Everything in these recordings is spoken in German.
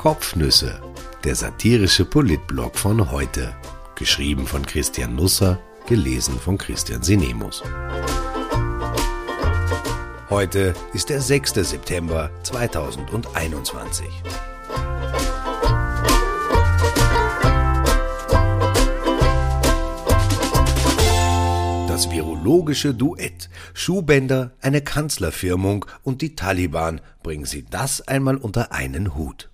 Kopfnüsse, der satirische Politblog von heute. Geschrieben von Christian Nusser, gelesen von Christian Sinemus. Heute ist der 6. September 2021. Das virologische Duett. Schuhbänder, eine Kanzlerfirmung und die Taliban. Bringen Sie das einmal unter einen Hut.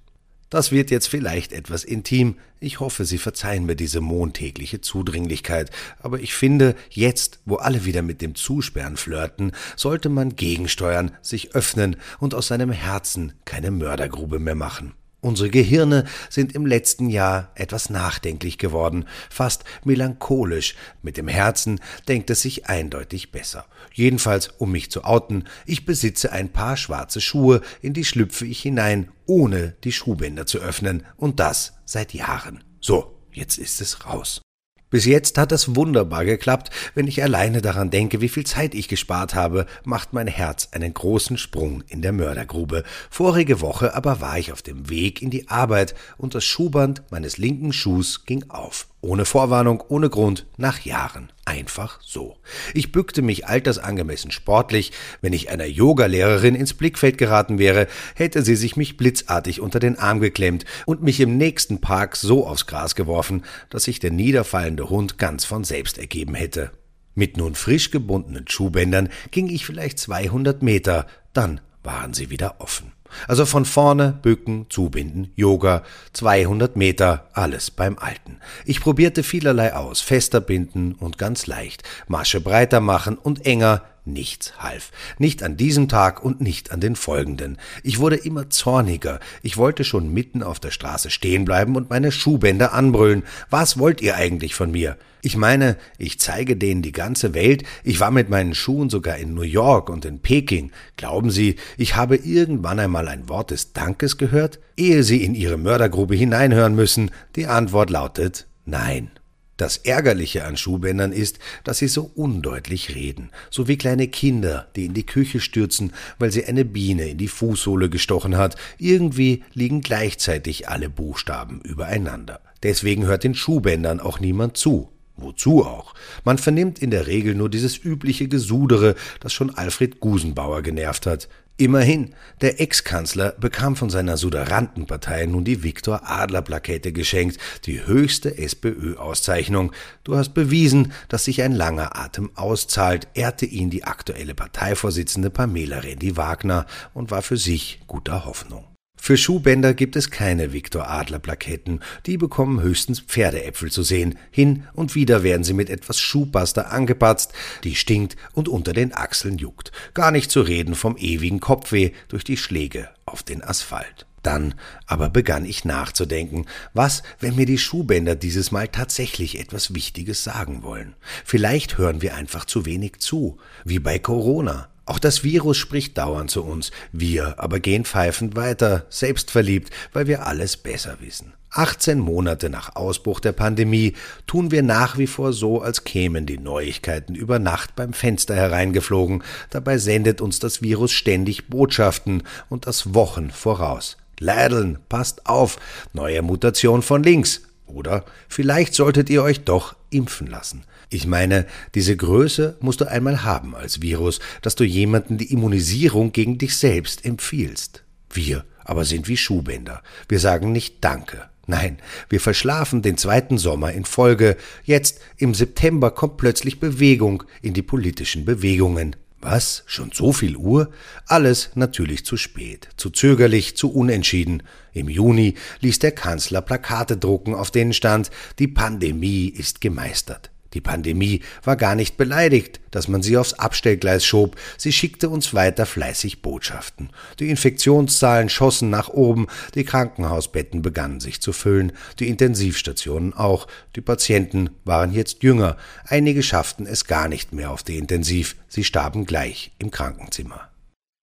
Das wird jetzt vielleicht etwas intim. Ich hoffe, Sie verzeihen mir diese montägliche Zudringlichkeit. Aber ich finde, jetzt, wo alle wieder mit dem Zusperren flirten, sollte man gegensteuern, sich öffnen und aus seinem Herzen keine Mördergrube mehr machen. Unsere Gehirne sind im letzten Jahr etwas nachdenklich geworden, fast melancholisch. Mit dem Herzen denkt es sich eindeutig besser. Jedenfalls, um mich zu outen, ich besitze ein paar schwarze Schuhe, in die schlüpfe ich hinein, ohne die Schuhbänder zu öffnen, und das seit Jahren. So, jetzt ist es raus. Bis jetzt hat es wunderbar geklappt. Wenn ich alleine daran denke, wie viel Zeit ich gespart habe, macht mein Herz einen großen Sprung in der Mördergrube. Vorige Woche aber war ich auf dem Weg in die Arbeit und das Schuhband meines linken Schuhs ging auf. Ohne Vorwarnung, ohne Grund, nach Jahren. Einfach so. Ich bückte mich altersangemessen sportlich. Wenn ich einer Yogalehrerin ins Blickfeld geraten wäre, hätte sie sich mich blitzartig unter den Arm geklemmt und mich im nächsten Park so aufs Gras geworfen, dass sich der niederfallende Hund ganz von selbst ergeben hätte. Mit nun frisch gebundenen Schuhbändern ging ich vielleicht 200 Meter, dann waren sie wieder offen. Also von vorne, bücken, zubinden, Yoga, 200 Meter, alles beim Alten. Ich probierte vielerlei aus, fester binden und ganz leicht, Masche breiter machen und enger, Nichts half. Nicht an diesem Tag und nicht an den folgenden. Ich wurde immer zorniger. Ich wollte schon mitten auf der Straße stehen bleiben und meine Schuhbänder anbrüllen. Was wollt ihr eigentlich von mir? Ich meine, ich zeige denen die ganze Welt. Ich war mit meinen Schuhen sogar in New York und in Peking. Glauben Sie, ich habe irgendwann einmal ein Wort des Dankes gehört, ehe Sie in Ihre Mördergrube hineinhören müssen? Die Antwort lautet Nein. Das Ärgerliche an Schuhbändern ist, dass sie so undeutlich reden, so wie kleine Kinder, die in die Küche stürzen, weil sie eine Biene in die Fußsohle gestochen hat. Irgendwie liegen gleichzeitig alle Buchstaben übereinander. Deswegen hört den Schuhbändern auch niemand zu. Wozu auch? Man vernimmt in der Regel nur dieses übliche Gesudere, das schon Alfred Gusenbauer genervt hat. Immerhin, der Ex-Kanzler bekam von seiner Suderantenpartei nun die Viktor-Adler-Plakette geschenkt, die höchste SPÖ-Auszeichnung. Du hast bewiesen, dass sich ein langer Atem auszahlt, ehrte ihn die aktuelle Parteivorsitzende Pamela Rendi-Wagner und war für sich guter Hoffnung. Für Schuhbänder gibt es keine Viktor Adler Plaketten, die bekommen höchstens Pferdeäpfel zu sehen. Hin und wieder werden sie mit etwas Schuhpasta angepatzt, die stinkt und unter den Achseln juckt. Gar nicht zu reden vom ewigen Kopfweh durch die Schläge auf den Asphalt. Dann aber begann ich nachzudenken, was, wenn mir die Schuhbänder dieses Mal tatsächlich etwas Wichtiges sagen wollen. Vielleicht hören wir einfach zu wenig zu, wie bei Corona. Auch das Virus spricht dauernd zu uns, wir aber gehen pfeifend weiter, selbstverliebt, weil wir alles besser wissen. 18 Monate nach Ausbruch der Pandemie tun wir nach wie vor so, als kämen die Neuigkeiten über Nacht beim Fenster hereingeflogen, dabei sendet uns das Virus ständig Botschaften und das Wochen voraus. Lädeln, passt auf, neue Mutation von links. Oder vielleicht solltet ihr euch doch impfen lassen. Ich meine, diese Größe musst du einmal haben als Virus, dass du jemanden die Immunisierung gegen dich selbst empfiehlst. Wir aber sind wie Schuhbänder. Wir sagen nicht Danke. Nein, wir verschlafen den zweiten Sommer in Folge. Jetzt im September kommt plötzlich Bewegung in die politischen Bewegungen. Was? Schon so viel Uhr? Alles natürlich zu spät, zu zögerlich, zu unentschieden. Im Juni ließ der Kanzler Plakate drucken, auf denen stand, die Pandemie ist gemeistert. Die Pandemie war gar nicht beleidigt, dass man sie aufs Abstellgleis schob, sie schickte uns weiter fleißig Botschaften. Die Infektionszahlen schossen nach oben, die Krankenhausbetten begannen sich zu füllen, die Intensivstationen auch, die Patienten waren jetzt jünger, einige schafften es gar nicht mehr auf die Intensiv, sie starben gleich im Krankenzimmer.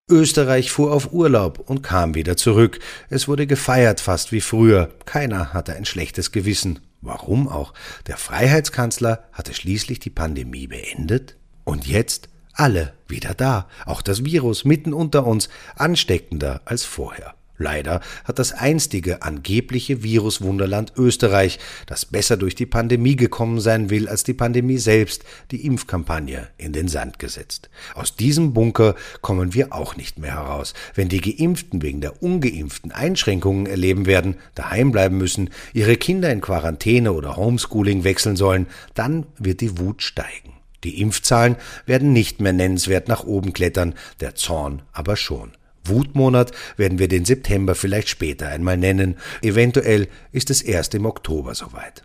Österreich fuhr auf Urlaub und kam wieder zurück. Es wurde gefeiert fast wie früher. Keiner hatte ein schlechtes Gewissen. Warum auch? Der Freiheitskanzler hatte schließlich die Pandemie beendet und jetzt alle wieder da, auch das Virus mitten unter uns, ansteckender als vorher. Leider hat das einstige angebliche Viruswunderland Österreich, das besser durch die Pandemie gekommen sein will als die Pandemie selbst, die Impfkampagne in den Sand gesetzt. Aus diesem Bunker kommen wir auch nicht mehr heraus. Wenn die Geimpften wegen der Ungeimpften Einschränkungen erleben werden, daheim bleiben müssen, ihre Kinder in Quarantäne oder Homeschooling wechseln sollen, dann wird die Wut steigen. Die Impfzahlen werden nicht mehr nennenswert nach oben klettern, der Zorn aber schon. Wutmonat werden wir den September vielleicht später einmal nennen, eventuell ist es erst im Oktober soweit.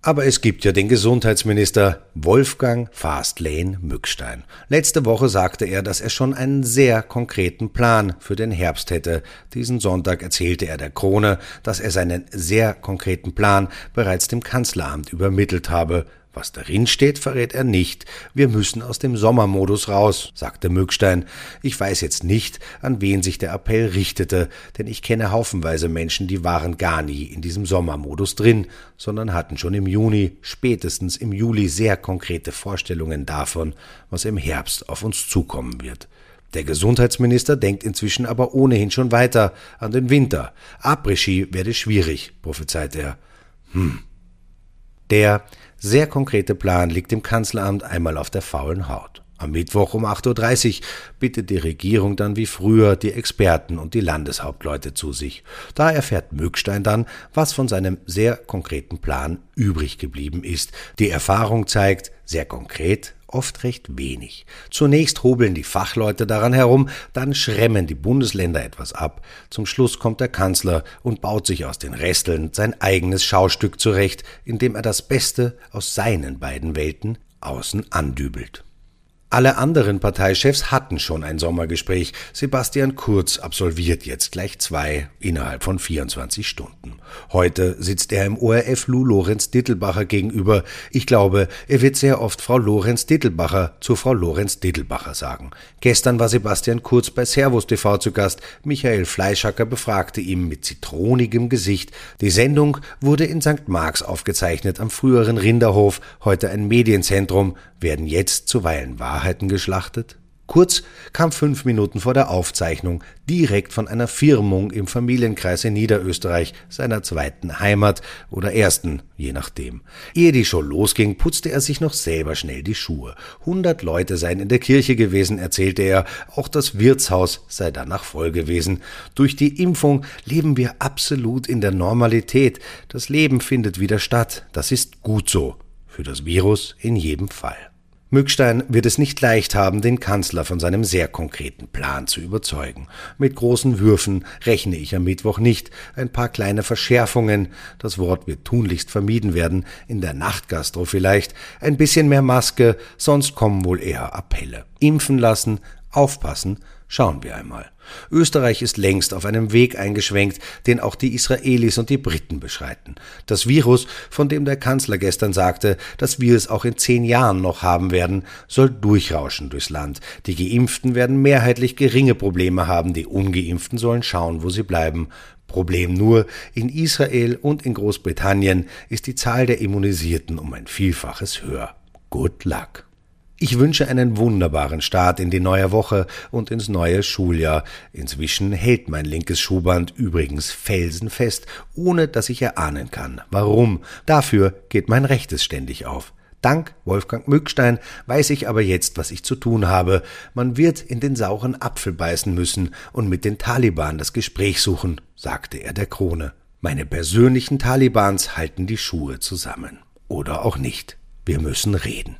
Aber es gibt ja den Gesundheitsminister Wolfgang Fastlane Mückstein. Letzte Woche sagte er, dass er schon einen sehr konkreten Plan für den Herbst hätte. Diesen Sonntag erzählte er der Krone, dass er seinen sehr konkreten Plan bereits dem Kanzleramt übermittelt habe. Was darin steht, verrät er nicht. Wir müssen aus dem Sommermodus raus, sagte Mückstein. Ich weiß jetzt nicht, an wen sich der Appell richtete, denn ich kenne haufenweise Menschen, die waren gar nie in diesem Sommermodus drin, sondern hatten schon im Juni, spätestens im Juli sehr konkrete Vorstellungen davon, was im Herbst auf uns zukommen wird. Der Gesundheitsminister denkt inzwischen aber ohnehin schon weiter an den Winter. Après-Ski werde schwierig, prophezeit er. Hm. Der sehr konkrete Plan liegt dem Kanzleramt einmal auf der faulen Haut. Am Mittwoch um 8.30 Uhr bittet die Regierung dann wie früher die Experten und die Landeshauptleute zu sich. Da erfährt Mückstein dann, was von seinem sehr konkreten Plan übrig geblieben ist. Die Erfahrung zeigt, sehr konkret oft recht wenig. Zunächst hobeln die Fachleute daran herum, dann schremmen die Bundesländer etwas ab. Zum Schluss kommt der Kanzler und baut sich aus den Resteln sein eigenes Schaustück zurecht, indem er das Beste aus seinen beiden Welten außen andübelt. Alle anderen Parteichefs hatten schon ein Sommergespräch. Sebastian Kurz absolviert jetzt gleich zwei innerhalb von 24 Stunden. Heute sitzt er im ORF Lou Lorenz Dittelbacher gegenüber. Ich glaube, er wird sehr oft Frau Lorenz Dittelbacher zu Frau Lorenz Dittelbacher sagen. Gestern war Sebastian Kurz bei Servus TV zu Gast. Michael Fleischhacker befragte ihn mit zitronigem Gesicht. Die Sendung wurde in St. Marx aufgezeichnet am früheren Rinderhof, heute ein Medienzentrum werden jetzt zuweilen Wahrheiten geschlachtet? Kurz kam fünf Minuten vor der Aufzeichnung direkt von einer Firmung im Familienkreis in Niederösterreich, seiner zweiten Heimat oder ersten, je nachdem. Ehe die Show losging, putzte er sich noch selber schnell die Schuhe. Hundert Leute seien in der Kirche gewesen, erzählte er, auch das Wirtshaus sei danach voll gewesen. Durch die Impfung leben wir absolut in der Normalität. Das Leben findet wieder statt. Das ist gut so. Für das Virus in jedem Fall. Mückstein wird es nicht leicht haben, den Kanzler von seinem sehr konkreten Plan zu überzeugen. Mit großen Würfen rechne ich am Mittwoch nicht. Ein paar kleine Verschärfungen, das Wort wird tunlichst vermieden werden, in der Nachtgastro vielleicht, ein bisschen mehr Maske, sonst kommen wohl eher Appelle. Impfen lassen, aufpassen, Schauen wir einmal. Österreich ist längst auf einem Weg eingeschwenkt, den auch die Israelis und die Briten beschreiten. Das Virus, von dem der Kanzler gestern sagte, dass wir es auch in zehn Jahren noch haben werden, soll durchrauschen durchs Land. Die Geimpften werden mehrheitlich geringe Probleme haben, die Ungeimpften sollen schauen, wo sie bleiben. Problem nur, in Israel und in Großbritannien ist die Zahl der Immunisierten um ein Vielfaches höher. Good luck. Ich wünsche einen wunderbaren Start in die neue Woche und ins neue Schuljahr. Inzwischen hält mein linkes Schuhband übrigens felsenfest, ohne dass ich erahnen kann. Warum? Dafür geht mein rechtes ständig auf. Dank Wolfgang Mückstein weiß ich aber jetzt, was ich zu tun habe. Man wird in den sauren Apfel beißen müssen und mit den Taliban das Gespräch suchen, sagte er der Krone. Meine persönlichen Talibans halten die Schuhe zusammen. Oder auch nicht. Wir müssen reden.